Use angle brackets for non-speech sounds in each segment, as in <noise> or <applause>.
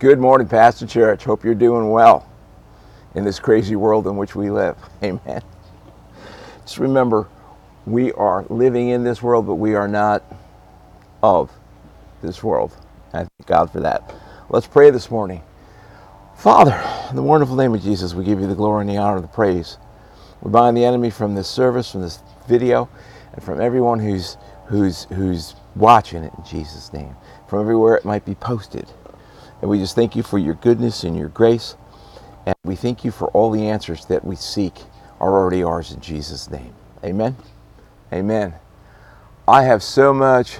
Good morning, Pastor Church. Hope you're doing well in this crazy world in which we live. <laughs> Amen. Just remember, we are living in this world, but we are not of this world. I thank God for that. Let's pray this morning. Father, in the wonderful name of Jesus, we give you the glory and the honor and the praise. We bind the enemy from this service, from this video, and from everyone who's who's who's watching it in Jesus' name, from everywhere it might be posted. And we just thank you for your goodness and your grace. And we thank you for all the answers that we seek are already ours in Jesus' name. Amen. Amen. I have so much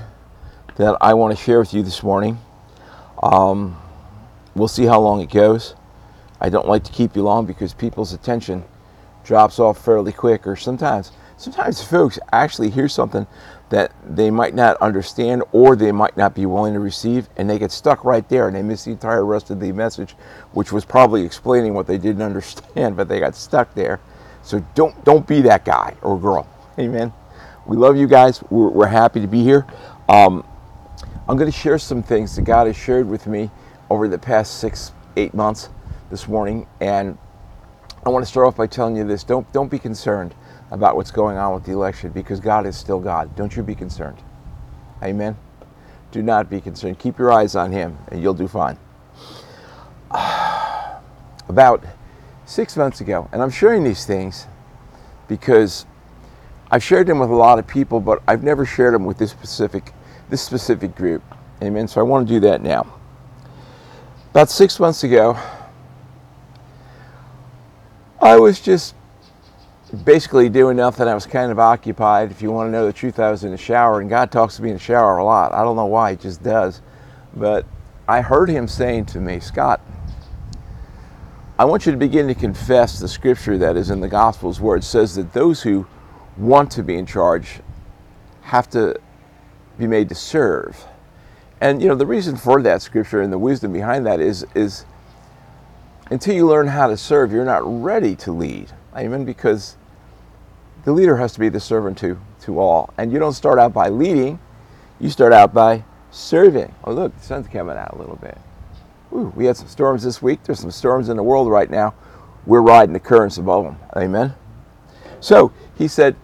that I want to share with you this morning. Um, we'll see how long it goes. I don't like to keep you long because people's attention drops off fairly quick, or sometimes, sometimes folks actually hear something that they might not understand or they might not be willing to receive and they get stuck right there and they miss the entire rest of the message which was probably explaining what they didn't <laughs> understand but they got stuck there. So don't don't be that guy or girl. <laughs> Amen. We love you guys. We're, we're happy to be here. Um, i'm going to share some things that god has shared with me over the past six eight months this morning and i want to start off by telling you this. Don't don't be concerned about what's going on with the election because God is still God. Don't you be concerned. Amen. Do not be concerned. Keep your eyes on Him and you'll do fine. <sighs> About six months ago, and I'm sharing these things because I've shared them with a lot of people, but I've never shared them with this specific this specific group. Amen. So I want to do that now. About six months ago, I was just basically doing nothing. I was kind of occupied. If you want to know the truth, I was in the shower, and God talks to me in the shower a lot. I don't know why, He just does. But I heard Him saying to me, Scott, I want you to begin to confess the scripture that is in the Gospels where it says that those who want to be in charge have to be made to serve. And you know the reason for that scripture and the wisdom behind that is is until you learn how to serve, you're not ready to lead. Amen. Because the leader has to be the servant to, to all. And you don't start out by leading, you start out by serving. Oh, look, the sun's coming out a little bit. Ooh, we had some storms this week. There's some storms in the world right now. We're riding the currents above them. Amen. So he said,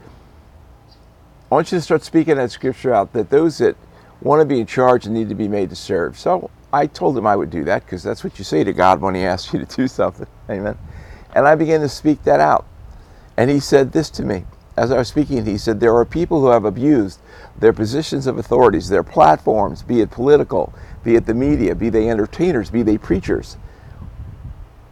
I want you to start speaking that scripture out that those that want to be in charge need to be made to serve. So I told him I would do that because that's what you say to God when He asks you to do something. Amen. And I began to speak that out. And he said this to me. As I was speaking, he said, There are people who have abused their positions of authorities, their platforms, be it political, be it the media, be they entertainers, be they preachers.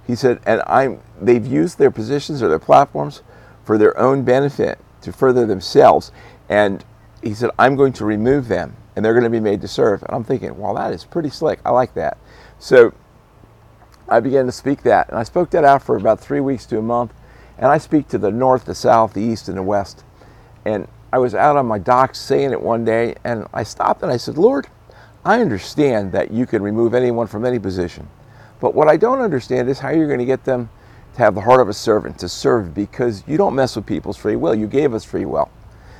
He said, and I'm, they've used their positions or their platforms for their own benefit to further themselves. And he said, I'm going to remove them and they're going to be made to serve. And I'm thinking, well, that is pretty slick. I like that. So I began to speak that. And I spoke that out for about three weeks to a month. And I speak to the north, the south, the east, and the west. And I was out on my dock saying it one day, and I stopped and I said, Lord, I understand that you can remove anyone from any position. But what I don't understand is how you're going to get them to have the heart of a servant, to serve, because you don't mess with people's free will. You gave us free will.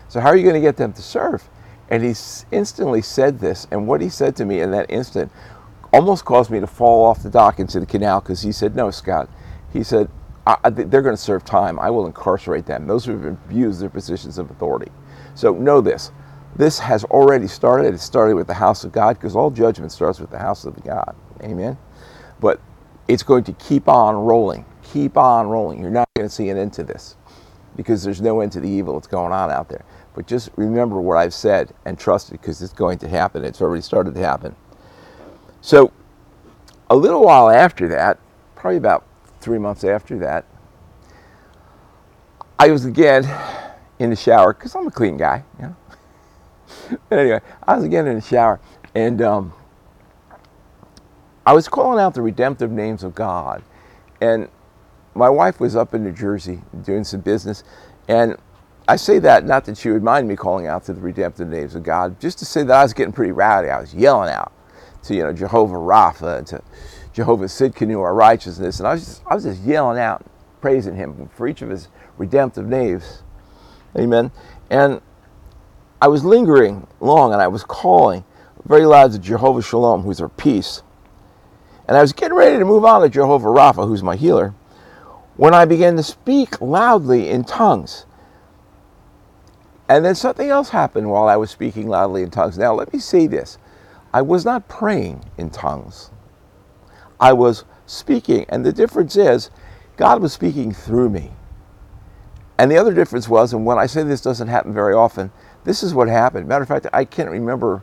So how are you going to get them to serve? And he instantly said this, and what he said to me in that instant almost caused me to fall off the dock into the canal because he said, No, Scott. He said, I, they're going to serve time. I will incarcerate them. Those who have abused their positions of authority. So know this. This has already started. It started with the house of God because all judgment starts with the house of God. Amen. But it's going to keep on rolling. Keep on rolling. You're not going to see an end to this because there's no end to the evil that's going on out there. But just remember what I've said and trust it because it's going to happen. It's already started to happen. So a little while after that, probably about three months after that, I was again in the shower because I'm a clean guy, you know. <laughs> but anyway, I was again in the shower and um, I was calling out the redemptive names of God. And my wife was up in New Jersey doing some business. And I say that not that she would mind me calling out to the redemptive names of God, just to say that I was getting pretty rowdy. I was yelling out to, you know, Jehovah Rapha, to Jehovah Tsidkenu, our righteousness. And I was just, I was just yelling out, praising him for each of his redemptive names. Amen. And I was lingering long and I was calling very loud to Jehovah Shalom, who's our peace. And I was getting ready to move on to Jehovah Rapha, who's my healer, when I began to speak loudly in tongues. And then something else happened while I was speaking loudly in tongues. Now, let me say this I was not praying in tongues, I was speaking. And the difference is, God was speaking through me. And the other difference was, and when I say this doesn't happen very often, this is what happened. Matter of fact, I can't remember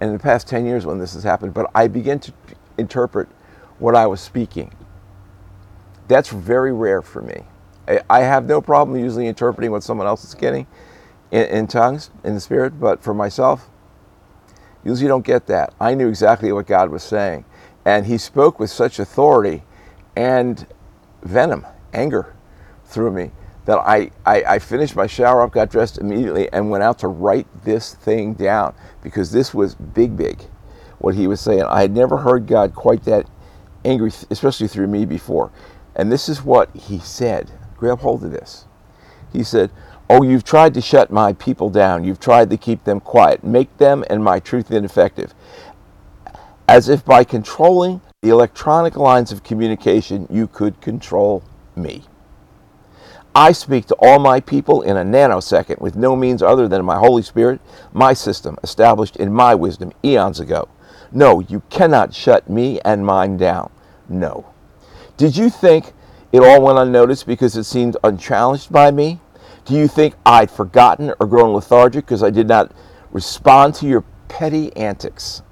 in the past 10 years when this has happened, but I began to interpret what I was speaking. That's very rare for me. I have no problem usually interpreting what someone else is getting in, in tongues, in the spirit, but for myself, usually you don't get that. I knew exactly what God was saying. And he spoke with such authority and venom, anger through me that I, I, I, finished my shower up, got dressed immediately, and went out to write this thing down because this was big, big, what he was saying. I had never heard God quite that angry, especially through me before. And this is what he said. Grab hold of this. He said, Oh, you've tried to shut my people down. You've tried to keep them quiet, make them and my truth ineffective. As if by controlling the electronic lines of communication, you could control me. I speak to all my people in a nanosecond with no means other than my Holy Spirit, my system, established in my wisdom eons ago. No, you cannot shut me and mine down. No. Did you think it all went unnoticed because it seemed unchallenged by me? Do you think I'd forgotten or grown lethargic because I did not respond to your petty antics?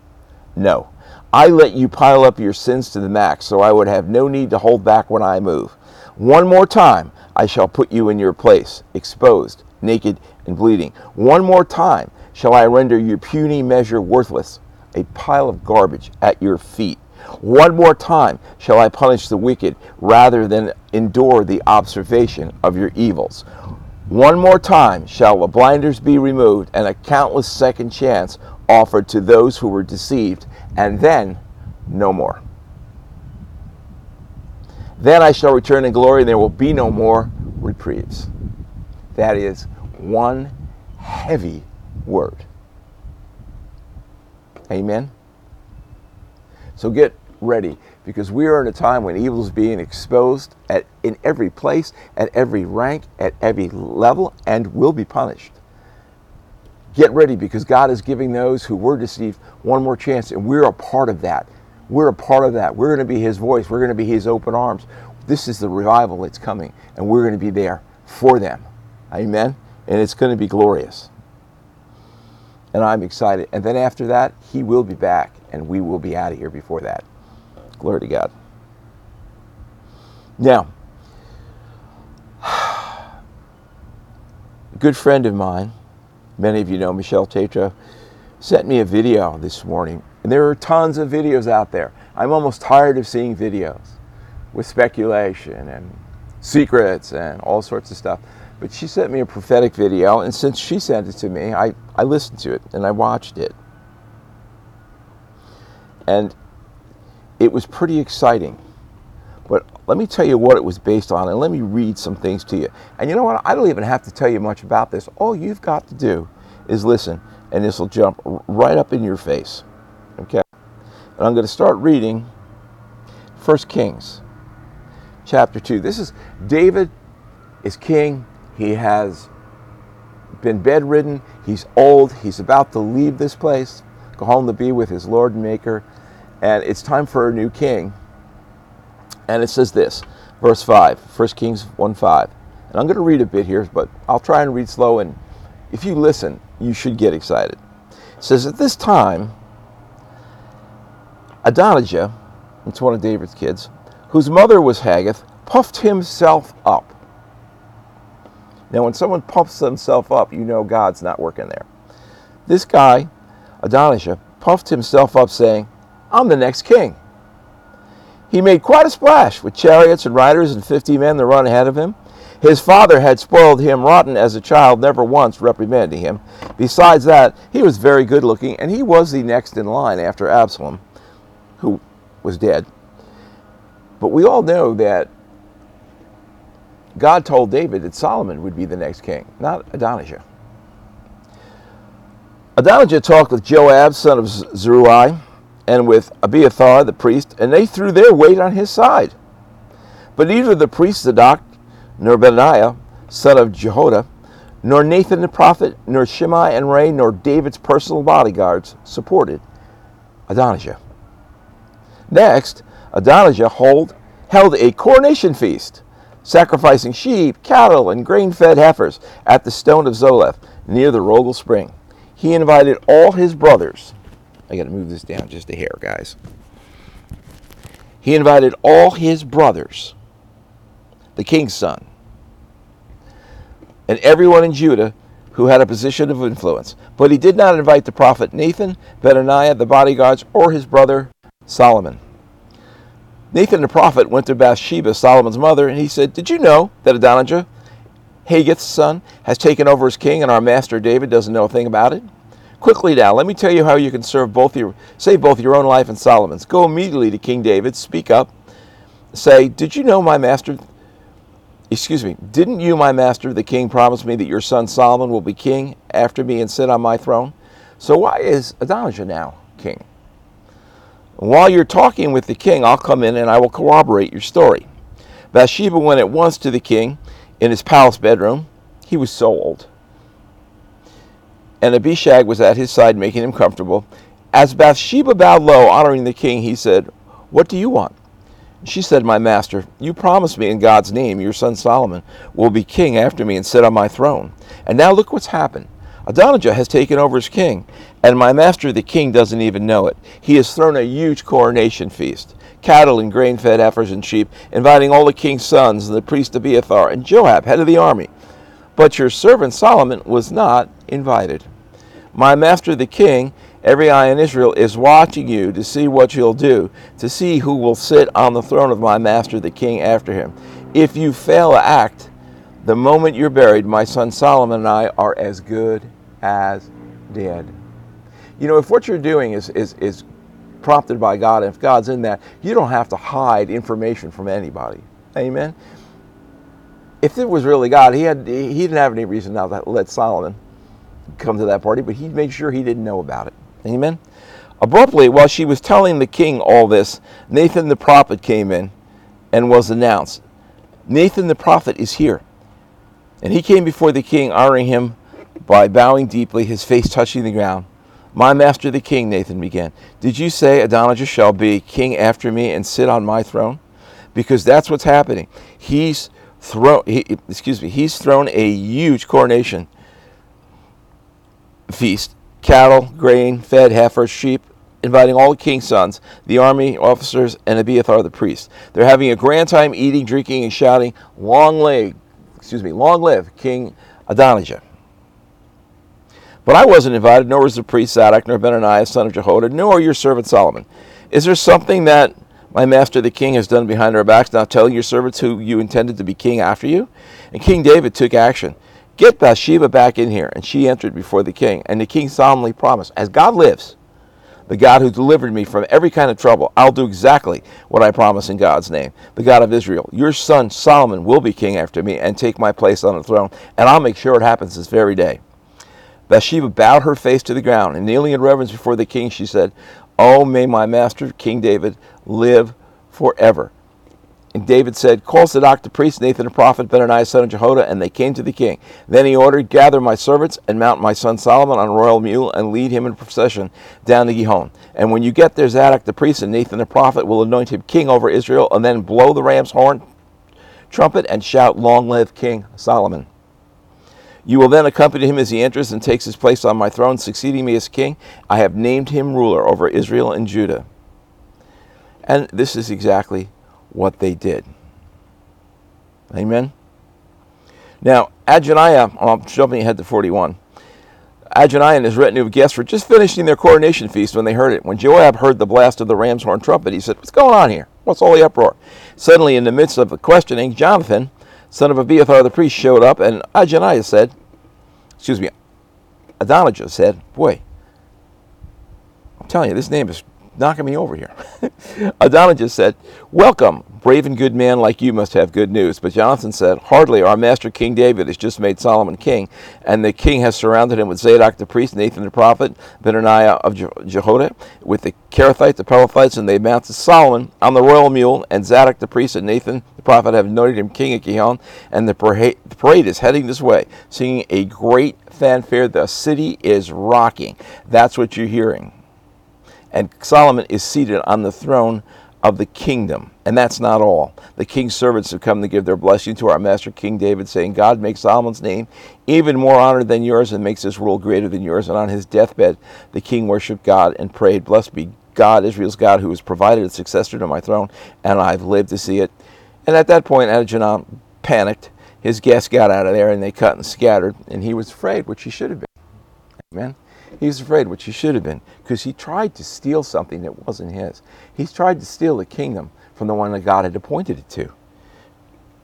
No. I let you pile up your sins to the max so I would have no need to hold back when I move. One more time, I shall put you in your place, exposed, naked, and bleeding. One more time shall I render your puny measure worthless, a pile of garbage at your feet. One more time shall I punish the wicked rather than endure the observation of your evils. One more time shall the blinders be removed and a countless second chance offered to those who were deceived, and then no more. Then I shall return in glory, and there will be no more reprieves. That is one heavy word. Amen. So get ready because we are in a time when evil is being exposed at, in every place, at every rank, at every level, and will be punished. Get ready because God is giving those who were deceived one more chance, and we're a part of that. We're a part of that. We're going to be His voice, we're going to be His open arms. This is the revival that's coming, and we're going to be there for them. Amen? And it's going to be glorious. And I'm excited. And then after that, He will be back, and we will be out of here before that. Glory to God. Now, <sighs> a good friend of mine, many of you know Michelle Tetra, sent me a video this morning. And there are tons of videos out there. I'm almost tired of seeing videos with speculation and secrets and all sorts of stuff. But she sent me a prophetic video, and since she sent it to me, I, I listened to it and I watched it. And it was pretty exciting. But let me tell you what it was based on, and let me read some things to you. And you know what? I don't even have to tell you much about this. All you've got to do is listen, and this will jump right up in your face. Okay? And I'm going to start reading 1 Kings chapter 2. This is David is king. He has been bedridden. He's old. He's about to leave this place, go home to be with his Lord and Maker and it's time for a new king. And it says this, verse 5, 1 Kings 1 5. And I'm going to read a bit here, but I'll try and read slow. And if you listen, you should get excited. It says, At this time, Adonijah, it's one of David's kids, whose mother was Haggith, puffed himself up. Now, when someone puffs themselves up, you know God's not working there. This guy, Adonijah, puffed himself up, saying, I'm the next king. He made quite a splash with chariots and riders and fifty men to run ahead of him. His father had spoiled him rotten as a child, never once reprimanding him. Besides that, he was very good looking, and he was the next in line after Absalom, who was dead. But we all know that God told David that Solomon would be the next king, not Adonijah. Adonijah talked with Joab, son of Zeruiah, and with Abiathar the priest, and they threw their weight on his side. But neither the priest Zadok, nor Benaiah, son of Jehoiada, nor Nathan the prophet, nor Shimei and Rei, nor David's personal bodyguards supported Adonijah. Next, Adonijah hold, held a coronation feast, sacrificing sheep, cattle, and grain fed heifers at the stone of Zoheleth near the Rogel spring. He invited all his brothers. I got to move this down just a hair, guys. He invited all his brothers, the king's son, and everyone in Judah who had a position of influence. But he did not invite the prophet Nathan, Benaiah, the bodyguards, or his brother Solomon. Nathan the prophet went to Bathsheba, Solomon's mother, and he said, Did you know that Adonijah, Haggith's son, has taken over as king, and our master David doesn't know a thing about it? Quickly now, let me tell you how you can serve both your save both your own life and Solomon's. Go immediately to King David, speak up, say, Did you know my master excuse me, didn't you, my master, the king, promise me that your son Solomon will be king after me and sit on my throne? So why is Adonijah now king? While you're talking with the king, I'll come in and I will corroborate your story. Bathsheba went at once to the king in his palace bedroom. He was so old. And Abishag was at his side, making him comfortable. As Bathsheba bowed low, honoring the king, he said, What do you want? She said, My master, you promised me in God's name your son Solomon will be king after me and sit on my throne. And now look what's happened. Adonijah has taken over as king, and my master the king doesn't even know it. He has thrown a huge coronation feast cattle and grain fed heifers and sheep, inviting all the king's sons and the priest Abiathar and Joab, head of the army. But your servant Solomon was not invited. My master the king Every eye in Israel is watching you to see what you'll do, to see who will sit on the throne of my master, the king, after him. If you fail to act, the moment you're buried, my son Solomon and I are as good as dead. You know, if what you're doing is, is, is prompted by God, and if God's in that, you don't have to hide information from anybody. Amen. If it was really God, he had he didn't have any reason now to let Solomon come to that party, but he made sure he didn't know about it. Amen. Abruptly, while she was telling the king all this, Nathan the prophet came in and was announced. Nathan the prophet is here. And he came before the king, honoring him by bowing deeply, his face touching the ground. My master the king, Nathan began, did you say Adonijah shall be king after me and sit on my throne? Because that's what's happening. He's thrown, he, excuse me, he's thrown a huge coronation feast cattle, grain, fed heifers, sheep, inviting all the king's sons, the army officers, and Abiathar the priest. They're having a grand time eating, drinking, and shouting, "Long live, excuse me, long live King Adonijah." But I wasn't invited, nor was the priest Zadok, nor Benaniah, son of Jehoiada, nor your servant Solomon. Is there something that my master the king has done behind our backs, not telling your servants who you intended to be king after you? And King David took action. Get Bathsheba back in here. And she entered before the king. And the king solemnly promised, As God lives, the God who delivered me from every kind of trouble, I'll do exactly what I promise in God's name. The God of Israel, your son Solomon will be king after me and take my place on the throne, and I'll make sure it happens this very day. Bathsheba bowed her face to the ground, and kneeling in reverence before the king, she said, Oh, may my master, King David, live forever. And David said, Call Zadok the priest, Nathan the prophet, Benaiah son of Jehoiada, and they came to the king. Then he ordered, Gather my servants and mount my son Solomon on a royal mule and lead him in procession down to Gihon. And when you get there, Zadok the priest and Nathan the prophet will anoint him king over Israel, and then blow the ram's horn trumpet and shout, Long live King Solomon. You will then accompany him as he enters and takes his place on my throne, succeeding me as king. I have named him ruler over Israel and Judah. And this is exactly what they did. Amen. Now, Adoniah, oh, I'm jumping ahead to 41. Adoniah and his retinue of guests were just finishing their coronation feast when they heard it. When Joab heard the blast of the ram's horn trumpet, he said, What's going on here? What's all the uproar? Suddenly, in the midst of the questioning, Jonathan, son of Abiathar the priest, showed up, and Adoniah said, Excuse me, Adonijah said, Boy, I'm telling you, this name is knocking me over here. <laughs> Adonijah said, Welcome, brave and good man like you must have good news. But Jonathan said, Hardly. Our master King David has just made Solomon king, and the king has surrounded him with Zadok the priest, Nathan the prophet, Benaniah of Jehoiada, with the Kerethites, the Pelethites, and they mounted Solomon on the royal mule, and Zadok the priest and Nathan the prophet have anointed him king of Gihon, and the the parade is heading this way, singing a great fanfare. The city is rocking. That's what you're hearing and Solomon is seated on the throne of the kingdom. And that's not all. The king's servants have come to give their blessing to our master King David, saying, God makes Solomon's name even more honored than yours and makes his rule greater than yours. And on his deathbed, the king worshiped God and prayed, Blessed be God, Israel's God, who has provided a successor to my throne, and I've lived to see it. And at that point, Adonijah panicked. His guests got out of there and they cut and scattered, and he was afraid, which he should have been. Amen. He was afraid, which he should have been, because he tried to steal something that wasn't his. He's tried to steal the kingdom from the one that God had appointed it to.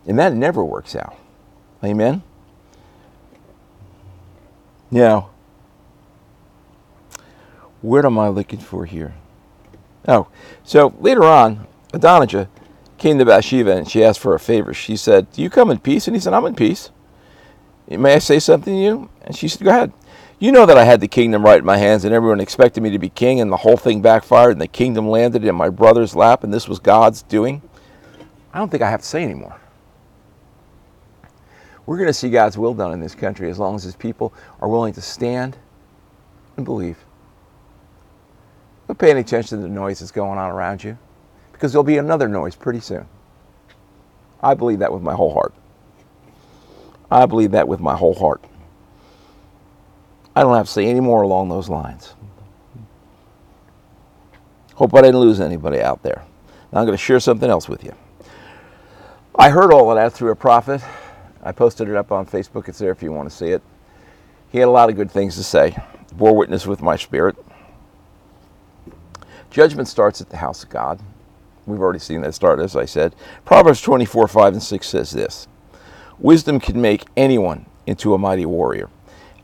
And that never works out. Amen? Now, what am I looking for here? Oh, so later on, Adonijah came to Bathsheba and she asked for a favor. She said, Do you come in peace? And he said, I'm in peace. May I say something to you? And she said, Go ahead. You know that I had the kingdom right in my hands, and everyone expected me to be king, and the whole thing backfired, and the kingdom landed in my brother's lap, and this was God's doing. I don't think I have to say anymore. We're going to see God's will done in this country as long as his people are willing to stand and believe. Don't pay any attention to the noise that's going on around you, because there'll be another noise pretty soon. I believe that with my whole heart. I believe that with my whole heart. I don't have to say any more along those lines. Hope I didn't lose anybody out there. Now I'm going to share something else with you. I heard all of that through a prophet. I posted it up on Facebook. It's there if you want to see it. He had a lot of good things to say. Bore witness with my spirit. Judgment starts at the house of God. We've already seen that start, as I said. Proverbs 24, 5 and 6 says this Wisdom can make anyone into a mighty warrior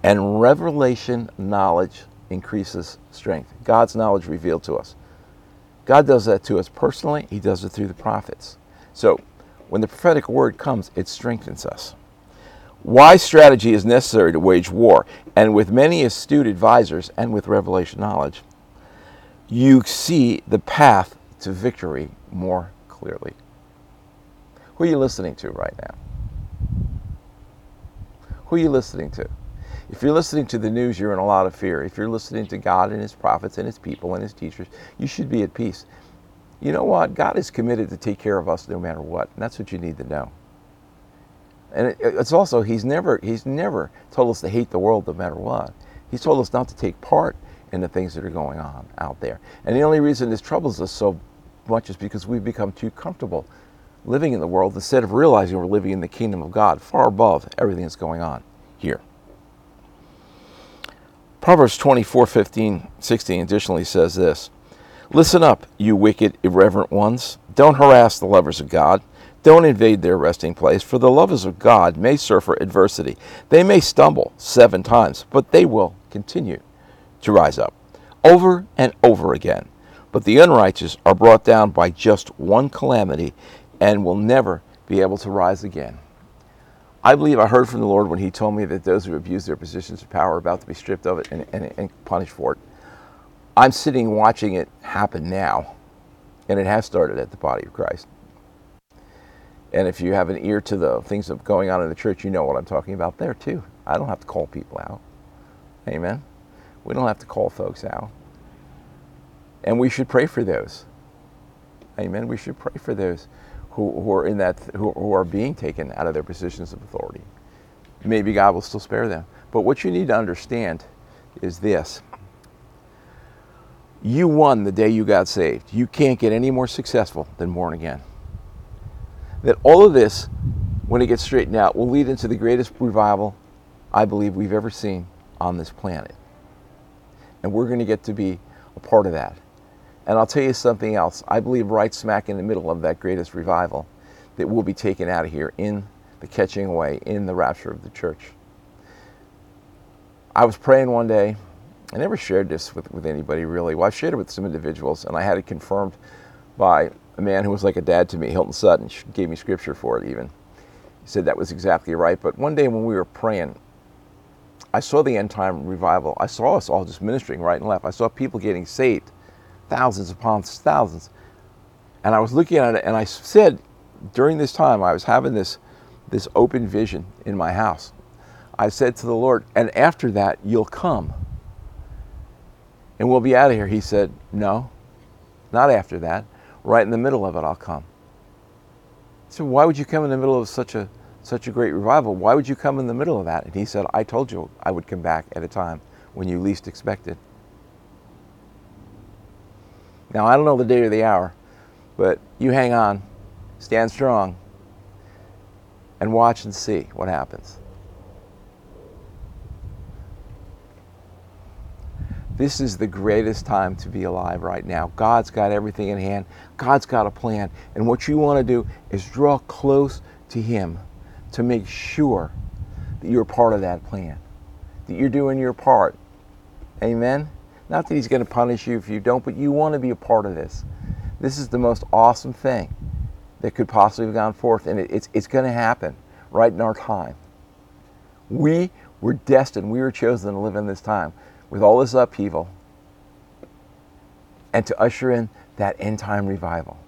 and revelation knowledge increases strength. God's knowledge revealed to us. God does that to us personally, He does it through the prophets. So when the prophetic word comes, it strengthens us. Wise strategy is necessary to wage war, and with many astute advisors and with revelation knowledge, you see the path to victory more clearly. Who are you listening to right now? Who are you listening to? If you're listening to the news, you're in a lot of fear. If you're listening to God and His prophets and His people and His teachers, you should be at peace. You know what? God is committed to take care of us no matter what. And that's what you need to know. And it, it's also He's never He's never told us to hate the world no matter what. He's told us not to take part in the things that are going on out there. And the only reason this troubles us so much is because we've become too comfortable living in the world instead of realizing we're living in the kingdom of God, far above everything that's going on here. Proverbs 24, 15, 16 additionally says this Listen up, you wicked, irreverent ones. Don't harass the lovers of God. Don't invade their resting place, for the lovers of God may suffer adversity. They may stumble seven times, but they will continue to rise up over and over again. But the unrighteous are brought down by just one calamity and will never be able to rise again. I believe I heard from the Lord when He told me that those who abuse their positions of power are about to be stripped of it and, and, and punished for it. I'm sitting watching it happen now, and it has started at the body of Christ. And if you have an ear to the things that going on in the church, you know what I'm talking about there too. I don't have to call people out. Amen. We don't have to call folks out. And we should pray for those. Amen. We should pray for those who, who are in that who, who are being taken out of their positions of authority. Maybe God will still spare them. But what you need to understand is this. You won the day you got saved. You can't get any more successful than born again. That all of this, when it gets straightened out, will lead into the greatest revival I believe we've ever seen on this planet. And we're going to get to be a part of that. And I'll tell you something else. I believe right smack in the middle of that greatest revival that will be taken out of here in the catching away, in the rapture of the church. I was praying one day, I never shared this with, with anybody really. Well, I shared it with some individuals, and I had it confirmed by a man who was like a dad to me, Hilton Sutton, gave me scripture for it even. He said that was exactly right. But one day when we were praying, I saw the end time revival. I saw us all just ministering right and left. I saw people getting saved, thousands upon thousands. And I was looking at it, and I said, during this time, I was having this, this open vision in my house. I said to the Lord, and after that, you'll come. And we'll be out of here. He said, No, not after that. Right in the middle of it, I'll come. So why would you come in the middle of such a such a great revival? Why would you come in the middle of that? And he said, I told you I would come back at a time when you least expected. Now I don't know the day or the hour, but you hang on, stand strong, and watch and see what happens. This is the greatest time to be alive right now. God's got everything in hand. God's got a plan. And what you want to do is draw close to Him to make sure that you're part of that plan, that you're doing your part. Amen? Not that He's going to punish you if you don't, but you want to be a part of this. This is the most awesome thing that could possibly have gone forth, and it's, it's going to happen right in our time. We were destined, we were chosen to live in this time with all this upheaval and to usher in that end time revival.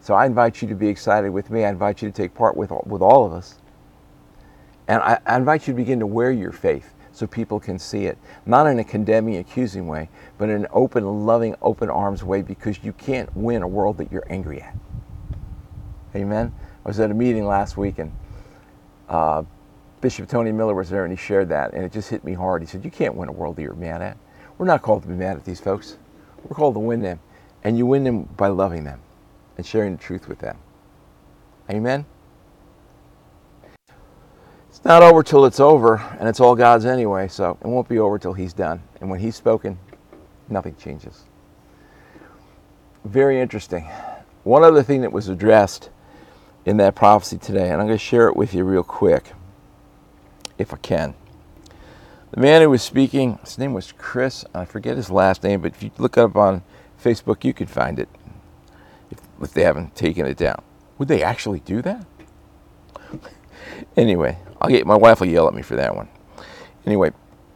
So I invite you to be excited with me. I invite you to take part with, with all of us. And I, I invite you to begin to wear your faith so people can see it. Not in a condemning, accusing way, but in an open, loving, open arms way because you can't win a world that you're angry at. Amen? I was at a meeting last week and uh, Bishop Tony Miller was there and he shared that, and it just hit me hard. He said, You can't win a world that you're mad at. We're not called to be mad at these folks. We're called to win them. And you win them by loving them and sharing the truth with them. Amen? It's not over till it's over, and it's all God's anyway, so it won't be over till He's done. And when He's spoken, nothing changes. Very interesting. One other thing that was addressed in that prophecy today, and I'm going to share it with you real quick if I can. The man who was speaking, his name was Chris. I forget his last name, but if you look up on Facebook, you could find it if, if they haven't taken it down. Would they actually do that? <laughs> anyway, I'll get my wife will yell at me for that one. Anyway,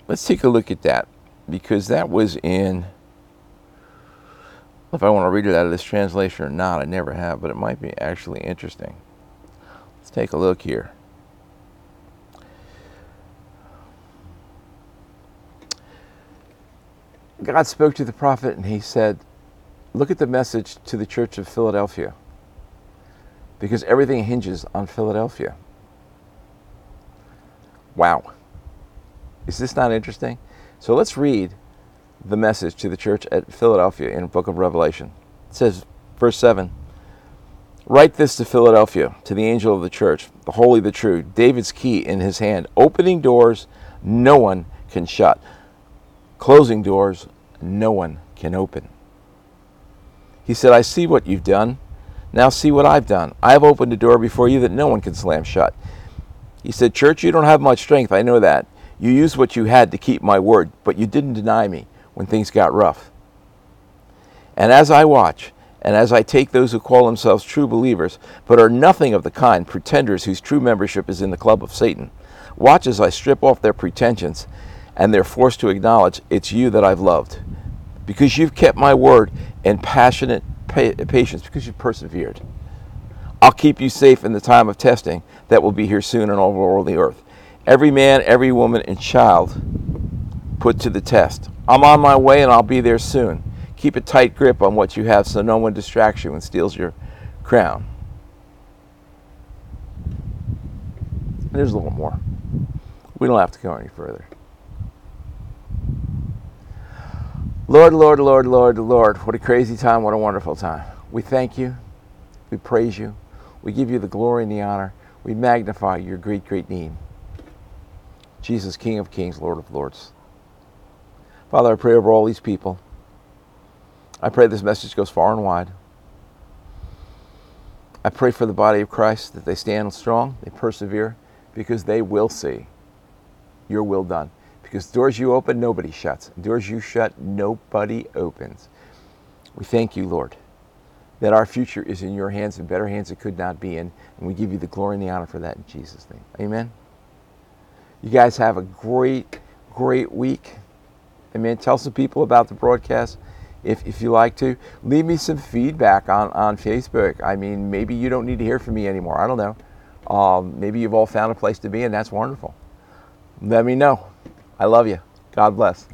let's take a look at that because that was in. If I want to read it out of this translation or not, I never have, but it might be actually interesting. Let's take a look here. God spoke to the prophet and he said, Look at the message to the church of Philadelphia because everything hinges on Philadelphia. Wow. Is this not interesting? So let's read the message to the church at Philadelphia in the book of Revelation. It says, verse 7 Write this to Philadelphia, to the angel of the church, the holy, the true, David's key in his hand, opening doors no one can shut closing doors no one can open. He said, I see what you've done. Now see what I've done. I have opened a door before you that no one can slam shut. He said, Church, you don't have much strength. I know that. You used what you had to keep my word, but you didn't deny me when things got rough. And as I watch, and as I take those who call themselves true believers, but are nothing of the kind, pretenders whose true membership is in the club of Satan, watch as I strip off their pretensions and they're forced to acknowledge it's you that I've loved because you've kept my word in passionate patience because you've persevered. I'll keep you safe in the time of testing that will be here soon and all over the earth. Every man, every woman, and child put to the test. I'm on my way and I'll be there soon. Keep a tight grip on what you have so no one distracts you and steals your crown. There's a little more. We don't have to go any further. Lord, Lord, Lord, Lord, Lord, what a crazy time, what a wonderful time. We thank you. We praise you. We give you the glory and the honor. We magnify your great, great name. Jesus, King of kings, Lord of lords. Father, I pray over all these people. I pray this message goes far and wide. I pray for the body of Christ that they stand strong, they persevere, because they will see your will done Because doors you open, nobody shuts. Doors you shut, nobody opens. We thank you, Lord, that our future is in your hands and better hands it could not be in. And we give you the glory and the honor for that in Jesus' name. Amen. You guys have a great, great week. Amen. Tell some people about the broadcast if, if you like to. Leave me some feedback on, on Facebook. I mean, maybe you don't need to hear from me anymore. I don't know. Um, maybe you've all found a place to be, and that's wonderful. Let me know. I love you. God bless.